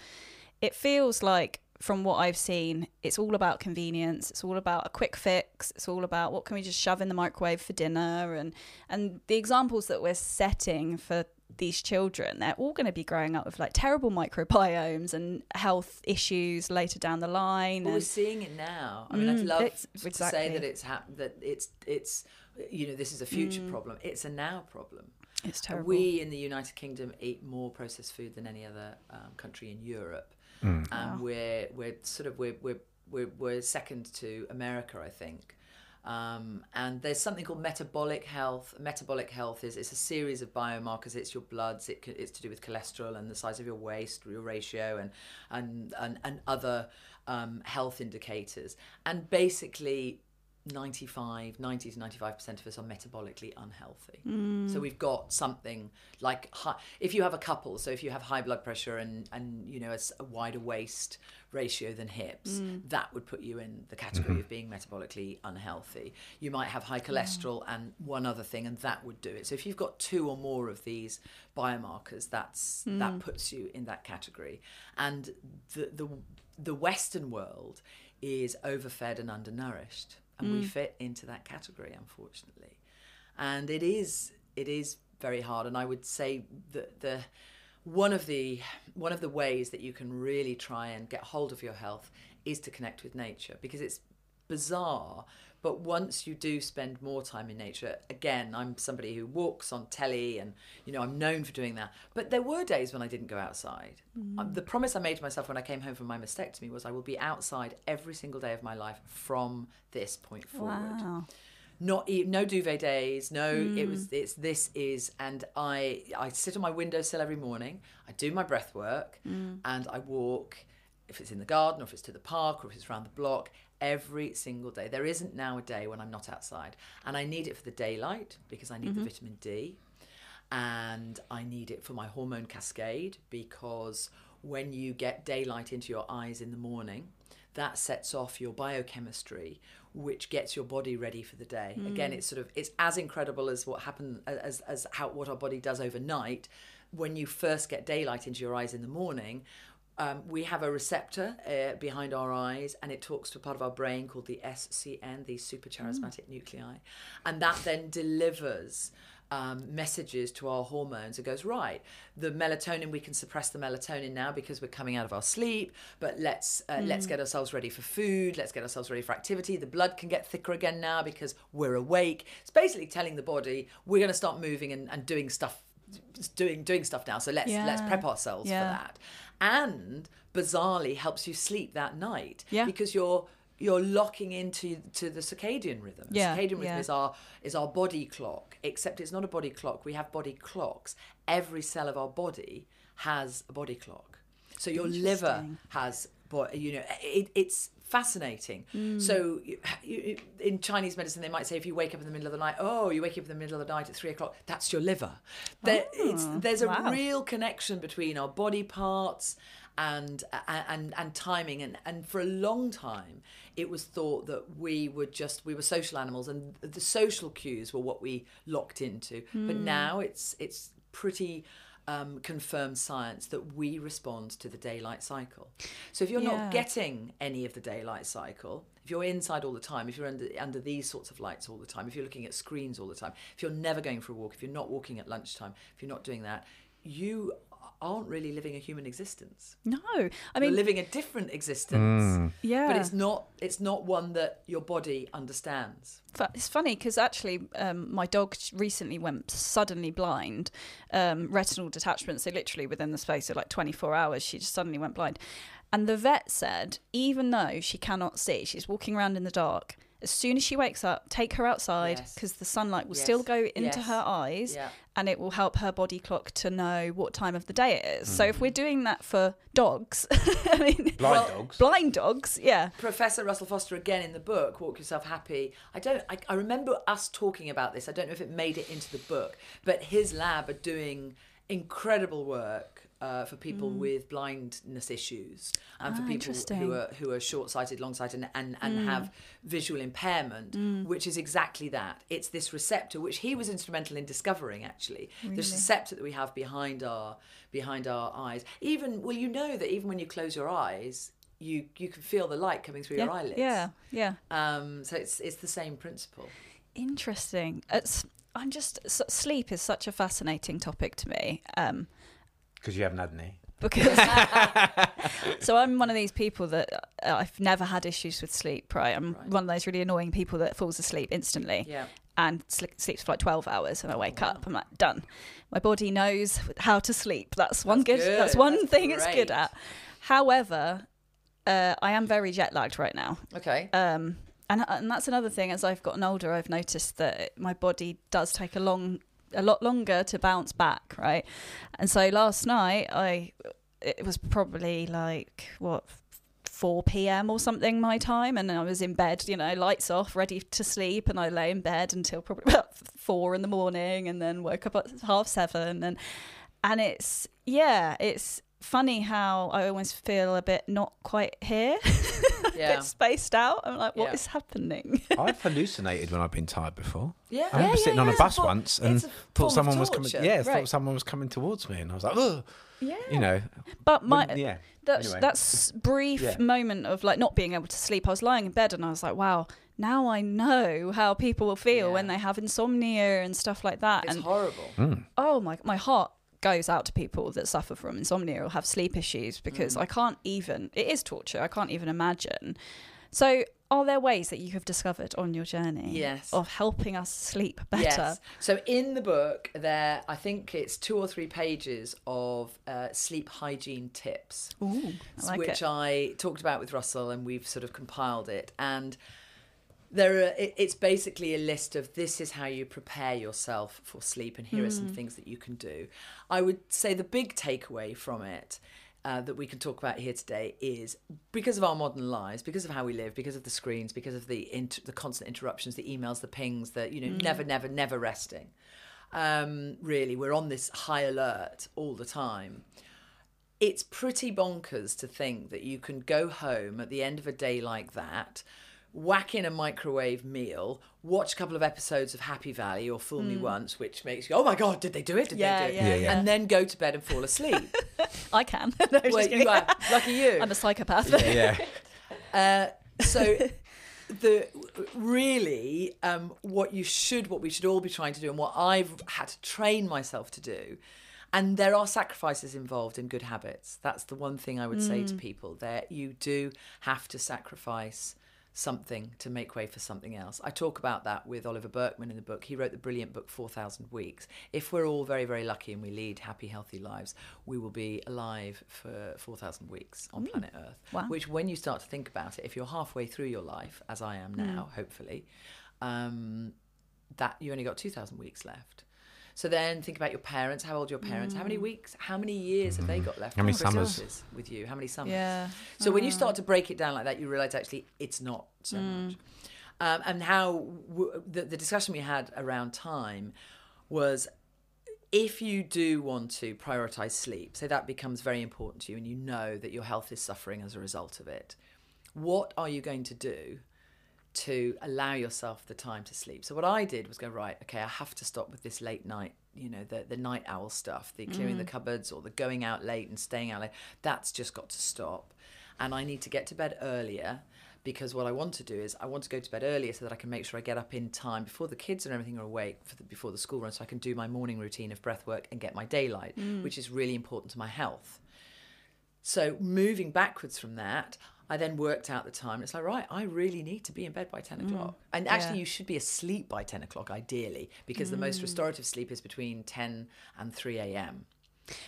it feels like from what I've seen, it's all about convenience. It's all about a quick fix. It's all about what can we just shove in the microwave for dinner, and and the examples that we're setting for these children, they're all going to be growing up with like terrible microbiomes and health issues later down the line. Well, we're seeing it now. I mean, I'd Mm, love it's- to say that it's hap- that it's it's you know this is a future Mm. problem. It's a now problem. It's terrible. We in the United Kingdom eat more processed food than any other um, country in Europe, Mm. and we're we're sort of we're we're, we're second to America, I think. Um, and there's something called metabolic health. Metabolic health is it's a series of biomarkers. It's your bloods. It, it's to do with cholesterol and the size of your waist, your ratio, and and and, and other um, health indicators. And basically, 95, 90 to 95% of us are metabolically unhealthy. Hmm. So we've got something like hi- if you have a couple, so if you have high blood pressure and, and you know, a wider waist ratio than hips, hmm. that would put you in the category mm-hmm. of being metabolically unhealthy. You might have high cholesterol and one other thing, and that would do it. So if you've got two or more of these biomarkers, that's hmm. that puts you in that category. And the the the Western world is overfed and undernourished, and we mm. fit into that category, unfortunately. And it is it is very hard. And I would say that the one of the one of the ways that you can really try and get hold of your health is to connect with nature because it's bizarre but once you do spend more time in nature again i'm somebody who walks on telly and you know i'm known for doing that. But there were days when i didn't go outside. Um, the promise i made to myself when i came home from my mastectomy was i will be outside every single day of my life from this point forward. Wow. not no duvet days no it was it's this is and i i sit on my windowsill every morning i do my breath work and i walk if it's in the garden or if it's to the park or if it's around the block every single day there isn't now a day when i'm not outside and i need it for the daylight because i need the mm-hmm. vitamin d and I need it for my hormone cascade because when you get daylight into your eyes in the morning, that sets off your biochemistry, which gets your body ready for the day. Mm. Again, it's sort of it's as incredible as what happened as as how what our body does overnight. When you first get daylight into your eyes in the morning, um, we have a receptor uh, behind our eyes, and it talks to a part of our brain called the SCN, the suprachiasmatic nuclei, and that then delivers um, messages to our hormones. It goes right. The melatonin we can suppress the melatonin now because we're coming out of our sleep, but let's uh, let's get ourselves ready for food. Let's get ourselves ready for activity. The blood can get thicker again now because we're awake. It's basically telling the body we're going to start moving and, and doing stuff doing doing stuff now so let's let's prep ourselves Yeah. for that and bizarrely helps you sleep that night Yeah. because you're you're locking into to the circadian rhythm. The Yeah, circadian rhythm yeah. is our is our body clock except it's not a body clock. We have body clocks. Every cell of our body has a body clock. So your liver has you know it, it's fascinating Hmm. so you, you, in chinese medicine they might say if you wake up in the middle of the night oh you wake up in the middle of the night at three o'clock that's your liver there, it's, there's a Oh, wow. real connection between our body parts and and and timing and and for a long time it was thought that we were just we were social animals and the social cues were what we locked into but Hmm. now it's it's pretty um, confirmed science that we respond to the daylight cycle so if you're Yeah. not getting any of the daylight cycle if you're inside all the time if you're under under these sorts of lights all the time if you're looking at screens all the time if you're never going for a walk if you're not walking at lunchtime if you're not doing that you aren't really living a human existence No, I you're mean, living a different existence yeah, but it's not it's not one that your body understands It's funny because actually, um, my dog recently went suddenly blind, um, retinal detachment. So literally within the space of like 24 hours, she just suddenly went blind. And the vet said, even though she cannot see, she's walking around in the dark. As soon as she wakes up, take her outside Yes. because the sunlight will Yes. still go into Yes. her eyes, Yeah. and it will help her body clock to know what time of the day it is. So if mm-hmm. we're doing that for dogs, I mean, Blind Well, dogs. blind dogs, yeah, Professor Russell Foster again in the book Walk Yourself Happy. I don't I, I remember us talking about this. I don't know if it made it into the book, but his lab are doing incredible work uh, for people with blindness issues and for Mm. Ah, people. Mm. who are who are short-sighted, long-sighted and and, and have visual impairment, which is exactly that. It's this receptor which he was instrumental in discovering actually. This receptor that we have behind our behind our eyes. Even well you know that even when you close your eyes you you can feel the light coming through yeah, your eyelids. yeah, yeah. Um, so it's it's the same principle. Interesting. It's I'm just sleep is such a fascinating topic to me. Um, Because you haven't had any. because so I'm one of these people that uh, I've never had issues with sleep. Right, I'm Right. one of those really annoying people that falls asleep instantly. Yeah. and sli- sleeps for like 12 hours and I wake up I'm like done my body knows how to sleep that's one That's good, good. that's one That's thing it's good at however uh, I am very jet lagged right now Okay. um, and and that's another thing. As I've gotten older, I've noticed that my body does take a long, a lot longer to bounce back, right? And so last night, I it was probably like what. 4 p.m. or something my time, and I was in bed, you know, lights off, ready to sleep, and I lay in bed until probably about four in the morning, and then woke up at half seven, and and it's yeah, it's funny how I almost feel a bit not quite here, a bit spaced out. I'm like, what Yeah. is happening? I've hallucinated when I've been tired before. Yeah. I remember yeah, sitting yeah, on yeah, a bus form- once and thought someone was coming. Yeah, Right. thought someone was coming towards me, and I was like, oh, yeah, you know, but my when- yeah. that's anyway. that's brief Yeah. moment of like not being able to sleep. I was lying in bed and I was like, wow. Now I know how people will feel Yeah. when they have insomnia and stuff like that. It's and horrible. Mm. oh my my heart goes out to people that suffer from insomnia or have sleep issues Mm. because I can't even it is torture. I can't even imagine. So are there ways that you have discovered on your journey Yes. of helping us sleep better? Yes. So in the book, there, I think it's two or three pages of uh, sleep hygiene tips. Ooh, I like which it. I talked about with Russell, and we've sort of compiled it. And there are, it's basically a list of this is how you prepare yourself for sleep, and here are Mm. some things that you can do. I would say the big takeaway from it. Uh, that we can talk about here today is because of our modern lives, because of how we live, because of the screens, because of the inter- the constant interruptions, the emails, the pings, the you know Mm. never, never, never resting. Um, really, we're on this high alert all the time it's pretty bonkers to think that you can go home at the end of a day like that, whack in a microwave meal, watch a couple of episodes of Happy Valley or Fool Me Once, which makes you, oh my God, did they do it? Did Mm. Yeah, they do it? yeah, Yeah, yeah. And then go to bed and fall asleep. I can. No, well, kidding. you are. Lucky you. I'm a psychopath. yeah. Uh, so the really um, what you should what we should all be trying to do and what i've had to train myself to do and there are sacrifices involved in good habits that's the one thing i would say to people that you do have to sacrifice something to make way for something else. I talk about that with oliver burkeman in the book. He wrote the brilliant book 4000 weeks. If we're all very very lucky and we lead happy healthy lives we will be alive for 4000 weeks on planet earth Wow. which when you start to think about it if you're halfway through your life as i am now hopefully um, that you only got 2000 weeks left so then think about your parents. How old are your parents? How many mm. weeks how many years have they mm. got left How many summers? With you? How many summers? Yeah. so when you oh. start to break it down like that, you realize actually it's not so mm. much. Um, and how w- the, the discussion we had around time was if you do want to prioritize sleep, say that becomes very important to you and you know that your health is suffering as a result of it, what are you going to do to allow yourself the time to sleep? So what I did was go, right, okay, I have to stop with this late night, you know, the, the night owl stuff, the clearing the mm-hmm. cupboards or the going out late and staying out late. That's just got to stop. And I need to get to bed earlier because what I want to do is I want to go to bed earlier so that I can make sure I get up in time before the kids and everything are awake for the, before the school run so I can do my morning routine of breath work and get my daylight, mm. which is really important to my health. So moving backwards from that, I then worked out the time. It's like, right, I really need to be in bed by 10 mm. o'clock. And actually, Yeah. you should be asleep by 10 o'clock, ideally, because the most mm. restorative sleep is between 10 and 3 a.m.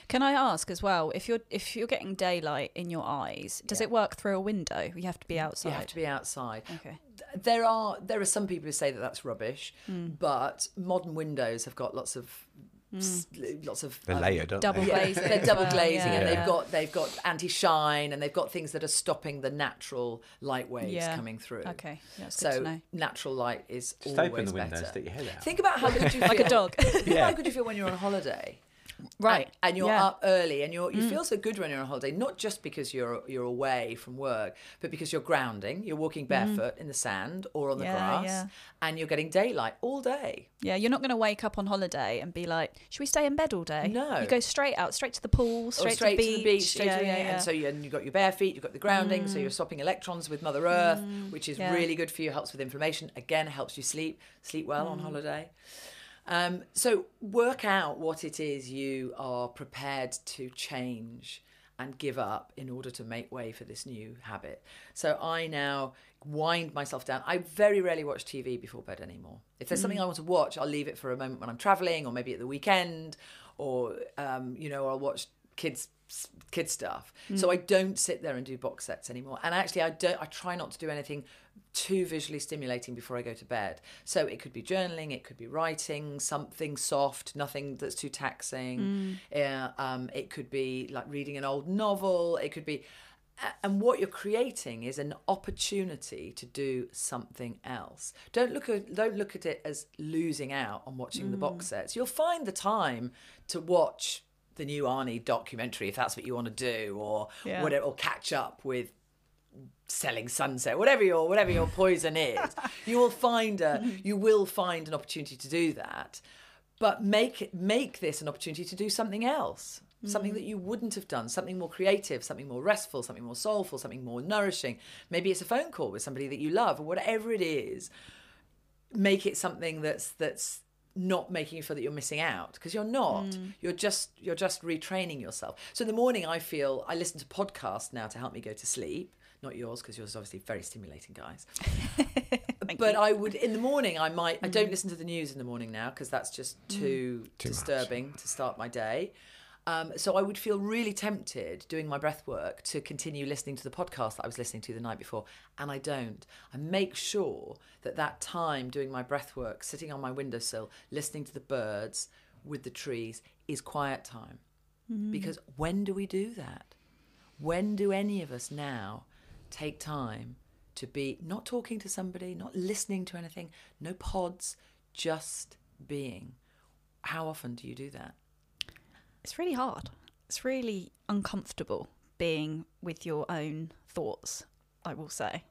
Can I ask as well if you're if you're getting daylight in your eyes, does Yeah. it work through a window? You have to be outside. You have to be outside. Okay. There are there are some people who say that that's rubbish, mm. but modern windows have got lots of s- lots of They're um, layered, aren't Double they? Yeah, glazing. they're double glazing, yeah, and yeah. they've got they've got anti shine, and they've got things that are stopping the natural light waves Yeah. coming through. Okay, that's good So to know. natural light is Just always open the window and better. stick your head out. Think about how good you feel. Like a dog. Think about Yeah. how good you feel when you're on holiday. Right. And, and you're Yeah. Mm. up early and you're you feel so good when you're on holiday, not just because you're you're away from work, but because you're grounding, you're walking barefoot in the sand or on the Mm. Yeah, grass, yeah. and you're getting daylight all day. Yeah, you're not going to wake up on holiday and be like, "Should we stay in bed all day?" No. you go straight out, straight to the pool, straight, straight to the beach. straight yeah, to the yeah, and so you, and you've got your bare feet, you've got the grounding, so you're swapping electrons with Mother Earth, which is really good for you, helps with inflammation. Again, helps you sleep, sleep well Mm. on holiday. Um, so work out what it is you are prepared to change and give up in order to make way for this new habit. So I now wind myself down. I very rarely watch TV before bed anymore. If there's something I want to watch, I'll leave it for a moment when I'm traveling or maybe at the weekend or um, you know, I'll watch kids kid stuff. So I don't sit there and do box sets anymore. And actually I don't I try not to do anything too visually stimulating before I go to bed. So it could be journaling, it could be writing, something soft, nothing that's too taxing. Yeah, um, it could be like reading an old novel. It could be, and what you're creating is an opportunity to do something else. Don't look at don't look at it as losing out on watching the box sets. You'll find the time to watch the new Arnie documentary if that's what you want to do, or Yeah. whatever, or catch up with selling sunset whatever your whatever your poison is you will find a you will find an opportunity to do that. But make it make this an opportunity to do something else. Something that mm. you wouldn't have done. Something more creative something more restful something more soulful something more nourishing. Maybe it's a phone call with somebody that you love or whatever it is make it something that's that's not making you feel that you're missing out because you're not. Mm. You're just you're just retraining yourself. So in the morning i feel i listen to podcasts now to help me go to sleep not yours because yours is obviously very stimulating guys but i would in the morning i might i don't mm. listen to the news in the morning now because that's just mm. too, Too much. disturbing to start my day um, so I would feel really tempted doing my breath work to continue listening to the podcast that I was listening to the night before, and I don't. I make sure that that time doing my breath work, sitting on my windowsill, listening to the birds with the trees, is quiet time. Mm. Because when do we do that? When do any of us now take time to be not talking to somebody, not listening to anything, no pods, just being? How often do you do that? It's really hard. It's really uncomfortable being with your own thoughts, I will say.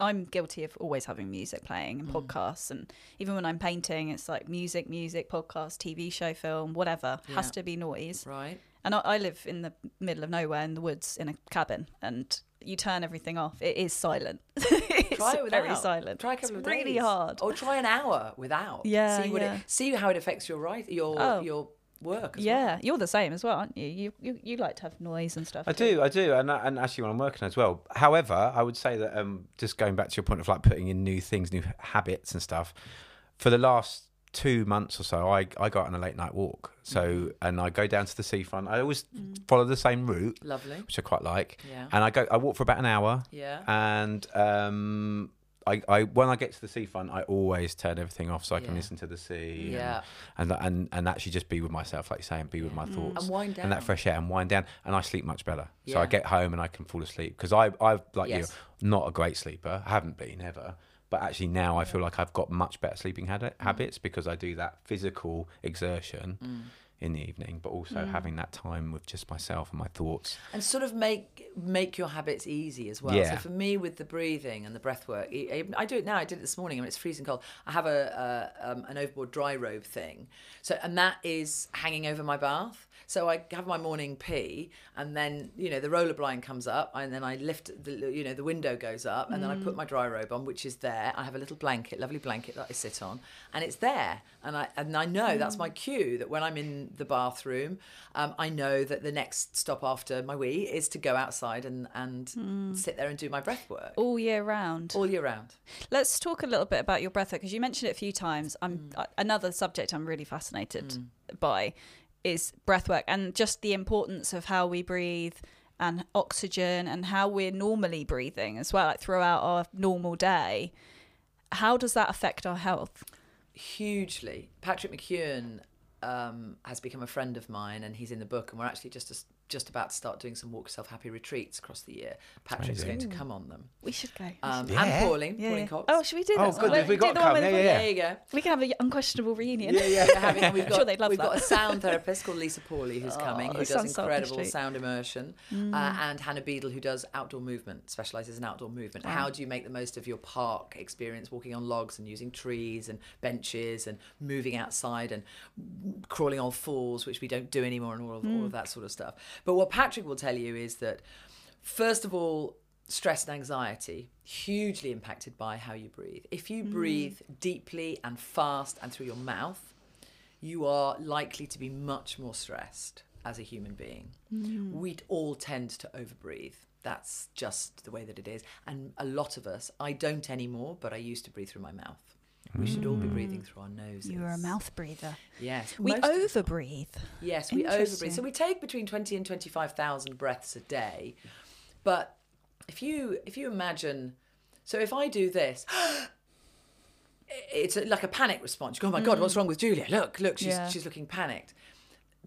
I'm guilty of always having music playing and mm. podcasts. And even when I'm painting, it's like music, music, podcast, TV show, film, whatever. Yeah. Has to be noise. Right? And I, I live in the middle of nowhere in the woods in a cabin, and you turn everything off. It is silent. it's Try it without. very silent. Try a couple it's of really days. hard. Or try an hour without. Yeah, See what yeah. it see how it affects your right your Oh. your work. As yeah, you're the same as well, aren't you? You you, you like to have noise and stuff. I too. do, I do, and and actually when I'm working as well. However, I would say that um, just going back to your point of like putting in new things, new habits and stuff. For the last two months or so, I I go out on a late night walk. So mm-hmm. and I go down to the seafront. I always mm-hmm. follow the same route. Lovely. which I quite like. Yeah. And I go, I walk for about an hour, Yeah. and um. I, I when I get to the seafront, I always turn everything off so I can listen to the sea, Yeah. and, and and and actually just be with myself, like you say, and be with my mm. thoughts And wind down. and that fresh air and wind down and I sleep much better. Yeah. So I get home and I can fall asleep because I I've like Yes. you not a great sleeper. I haven't been ever. But actually now I feel like I've got much better sleeping habit, Mm. habits because I do that physical exertion in the evening, but also Mm. having that time with just myself and my thoughts. and sort of make make your habits easy as well. Yeah. So for me, with the breathing and the breath work, I, do it now. I did it this morning. I mean, it's freezing cold. I have a, a um, an overboard dry robe thing, so and that is hanging over my bath. So I have my morning pee, and then you know the roller blind comes up, and then I lift the you know the window goes up, and then I put my dry robe on, which is there. I have a little blanket, lovely blanket that I sit on, and it's there, and I and I know that's my cue that when I'm in the bathroom, um, I know that the next stop after my wee is to go outside and and sit there and do my breath work all year round. all year round. Let's talk a little bit about your breath work because you mentioned it a few times. I'm Mm. another subject I'm really fascinated by is breath work and just the importance of how we breathe and oxygen and how we're normally breathing as well, like throughout our normal day. How does that affect our health? hugely. Patrick McKeown um, has become a friend of mine, and he's in the book. And we're actually just just about to start doing some Walk Yourself Happy retreats across the year. Patrick's going to come on them, We should go. um, Yeah. and Pauline, yeah, Pauline yeah. Cox. Oh, should we do that? Oh, that? good, Let- we do got the to one come, with- yeah, yeah, there you go. We can have an unquestionable reunion. Yeah, yeah. We're having, we've got, Sure they'd love we've got that. a sound therapist called Lisa Pawley who's Oh, coming, who does incredible sound immersion, Mm. uh, and Hannah Beadle, who does outdoor movement, specialises in outdoor movement. How do you make the most of your park experience, walking on logs and using trees and benches and moving outside and crawling on falls, which we don't do anymore, and all of, all of that sort of stuff. But what Patrick will tell you is that, first of all, stress and anxiety hugely impacted by how you breathe. If you breathe deeply and fast and through your mouth, you are likely to be much more stressed. as a human being. Mm. We all tend to overbreathe. That's just the way that it is. And a lot of us, I don't anymore, but I used to breathe through my mouth. We should all be breathing mm. through our noses. You're a mouth breather. Yes. We most of the time. overbreathe. Yes, we overbreathe. So we take between twenty and twenty five thousand breaths a day. But if you if you imagine, so if I do this, it's like a panic response. You go, oh my god, what's mm. wrong with Julia? Look, look, she's Yeah. she's looking panicked.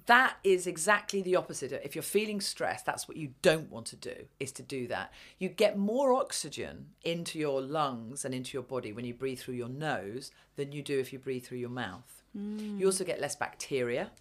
That is exactly the opposite. If you're feeling stressed, that's what you don't want to do, is to do that. You get more oxygen into your lungs and into your body when you breathe through your nose than you do if you breathe through your mouth. You hmm. also get less bacteria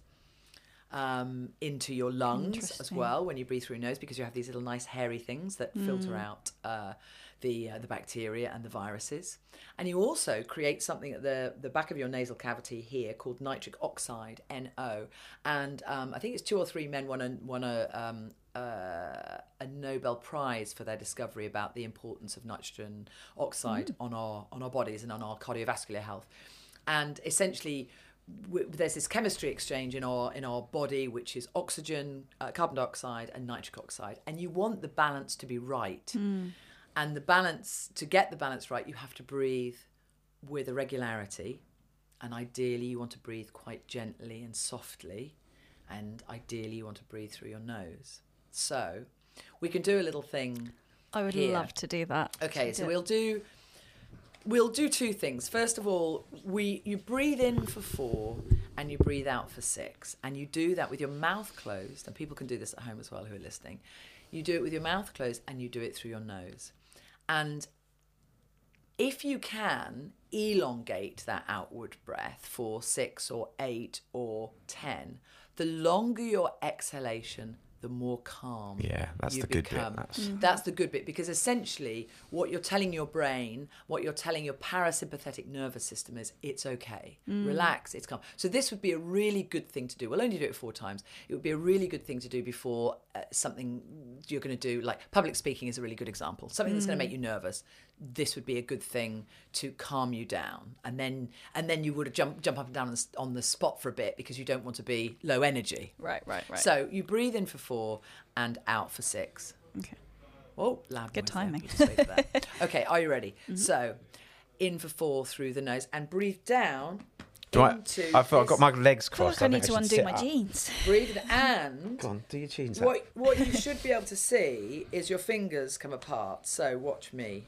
um, into your lungs as well when you breathe through your nose because you have these little nice hairy things that filter out uh, the uh, the bacteria and the viruses. And you also create something at the the back of your nasal cavity here called nitric oxide (NO). And um, I think it's two or three men won a won a um, uh, a Nobel Prize for their discovery about the importance of nitrogen oxide on our on our bodies and on our cardiovascular health. And essentially, w- there's this chemistry exchange in our in our body, which is oxygen, uh, carbon dioxide, and nitric oxide, and you want the balance to be right. And the balance to get the balance right, you have to breathe with a regularity, and ideally you want to breathe quite gently and softly, and ideally you want to breathe through your nose. So, we can do a little thing I would Here. love to do that. Okay, so it. we'll do we'll do two things. First of all, we you breathe in for 4 and you breathe out for 6 and you do that with your mouth closed and people can do this at home as well who are listening. You do it with your mouth closed and you do it through your nose. And if you can elongate that outward breath for 6 or 8 or 10, the longer your exhalation, the more calm Yeah, that's you the good bit, become. that's- mm-hmm. That's the good bit because essentially what you're telling your brain, what you're telling your parasympathetic nervous system is it's okay. Mm. Relax, it's calm. So this would be a really good thing to do. We'll only do it four times. It would be a really good thing to do before uh, something you're going to do like public speaking is a really good example. Something that's going to make mm. you nervous. This would be a good thing to calm you down. And then and then you would jump jump up and down on the, on the spot for a bit because you don't want to be low energy. Right, right, right. So you breathe in for 4 and out for 6. okay. Oh, loud Good noise there. timing. You just wait for that. okay, are you ready? Mm-hmm. So, in for four through the nose and breathe down Do I, into. I thought I've got my legs I feel crossed. like I need to should undo my up. jeans. Breathe and. Go on, do your jeans up. What what you should be able to see is your fingers come apart. So watch me.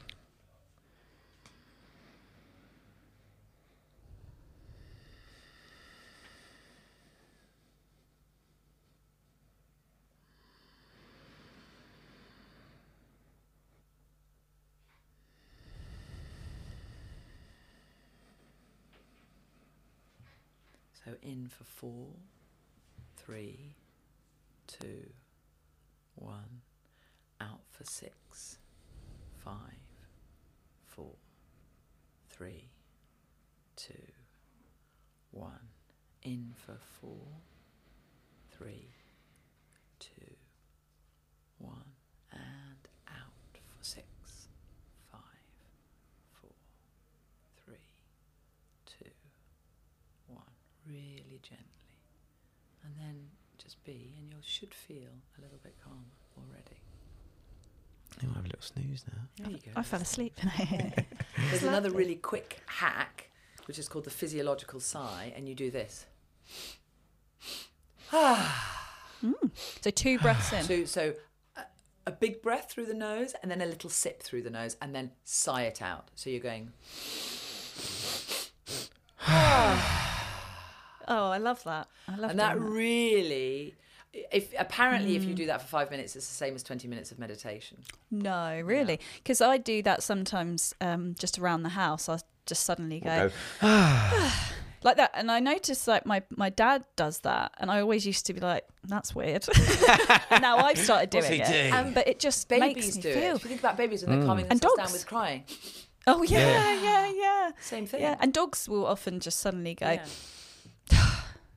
So in for four, three, two, one. Out for six, five, four, three, two, one. In for four, three, two, one. And out for six, five, four, three, two, one. Really gently. And then just be, and you should feel a little bit calmer already. Oh, I have a little snooze now. There you go. I fell asleep. There's another really quick hack, which is called the physiological sigh, and you do this. so two breaths in. So, so a, a big breath through the nose, and then a little sip through the nose, and then sigh it out. So you're going. Oh, I love that. I love that. and that doing really, if apparently if you do that for five minutes, it's the same as twenty minutes of meditation. No, really, because I do that sometimes um, just around the house. I just suddenly go like that, and I notice like my my dad does that, and I always used to be like, "That's weird." now I've started doing What's he it, doing? Um, but it just Babies makes me do feel. it. If you think about babies when they're calming And themselves down dogs. with crying, Oh yeah, Yeah. yeah, yeah, same thing. yeah. And dogs will often just suddenly go yeah.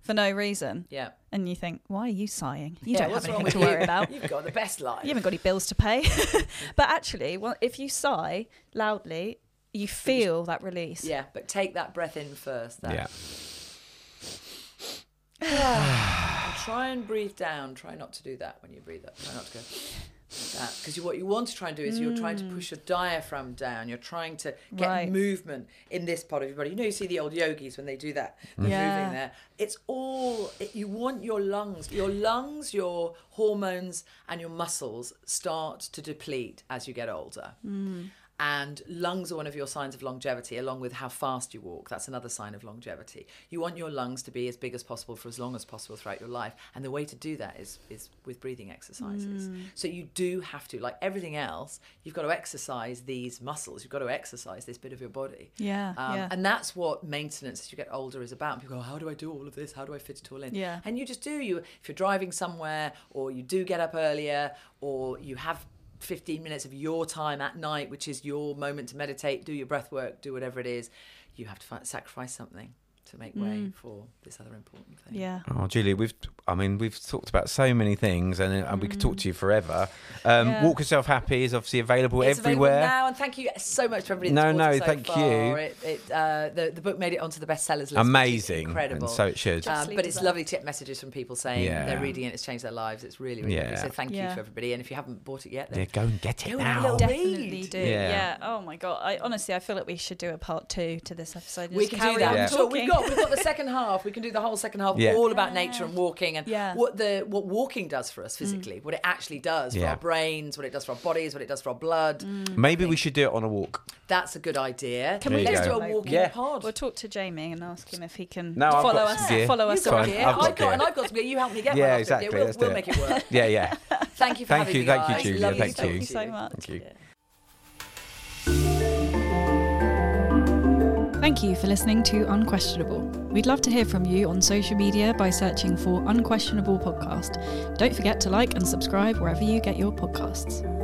For no reason, yeah. and you think, "Why are you sighing? You Yeah, don't have anything to worry about." You've got the best life. You haven't got any bills to pay. but actually, well, if you sigh loudly, you feel that release. Yeah, but take that breath in first. That Yeah. and try and breathe down. Try not to do that when you breathe up. Try not to go that because what you want to try and do is you're trying to mm. push your diaphragm down. You're trying to get Right. movement in this part of your body. You know, you see the old yogis when they do that, they're Yeah. moving there. It's all it, you want your lungs, your lungs, your hormones, and your muscles start to deplete as you get older. Mm. And lungs are one of your signs of longevity, along with how fast you walk. That's another sign of longevity. You want your lungs to be as big as possible for as long as possible throughout your life. And the way to do that is, is with breathing exercises. So you do have to, like everything else, you've got to exercise these muscles. You've got to exercise this bit of your body. Yeah, Um, yeah. And that's what maintenance as you get older is about. People go, how do I do all of this? How do I fit it all in? Yeah. And you just do. You if you're driving somewhere, or you do get up earlier, or you have 15 minutes of your time at night, which is your moment to meditate, do your breath work, do whatever it is. You have to fi- sacrifice something to make way for this other important thing. Mm. Yeah. Oh, Julia, we've, I mean, we've talked about so many things and, and we could talk to you forever. Um, Yeah. Walk Yourself Happy is obviously available It's everywhere. available now, and thank you so much for everybody. No, no, it so thank far. you. It, it, uh, the the book made it onto the bestsellers list. Amazing. incredible. And so it should. Just- Um, but it's lovely to get messages from people saying Yeah. they're reading it, it's changed their lives. It's really, really lovely. Yeah. So thank you to everybody. And if you haven't bought it yet, then yeah, go and get it Go and have a now. little Definitely read. do. Yeah. Yeah. Oh my god. I honestly, I feel like we should do a part two to this episode. we can carry do that. on Yeah. We've talking. Got we've got the second half. We can do the whole second half Yeah. all about Yeah. nature and walking and Yeah. what the what walking does for us physically, mm. what it actually does for Yeah. our brains, what it does for our bodies, what it does for our blood. Mm. Maybe we should do it on a walk. That's a good idea. Can we Let's go? do a walking Yeah. pod. We'll talk to Jamie and ask him if he can No, follow us. some gear. Follow us You've got gear. I've got I've got, gear. and I've got some gear. You help me get Yeah, one. Exactly. We'll, we'll it. make it work. Yeah, yeah. Thank you for Thank having you, me, thank you, guys. Julia, Lovely thank to talk you. to Thank you so much. Thank you for listening to Unquestionable. We'd love to hear from you on social media by searching for Unquestionable Podcast. Don't forget to like and subscribe wherever you get your podcasts.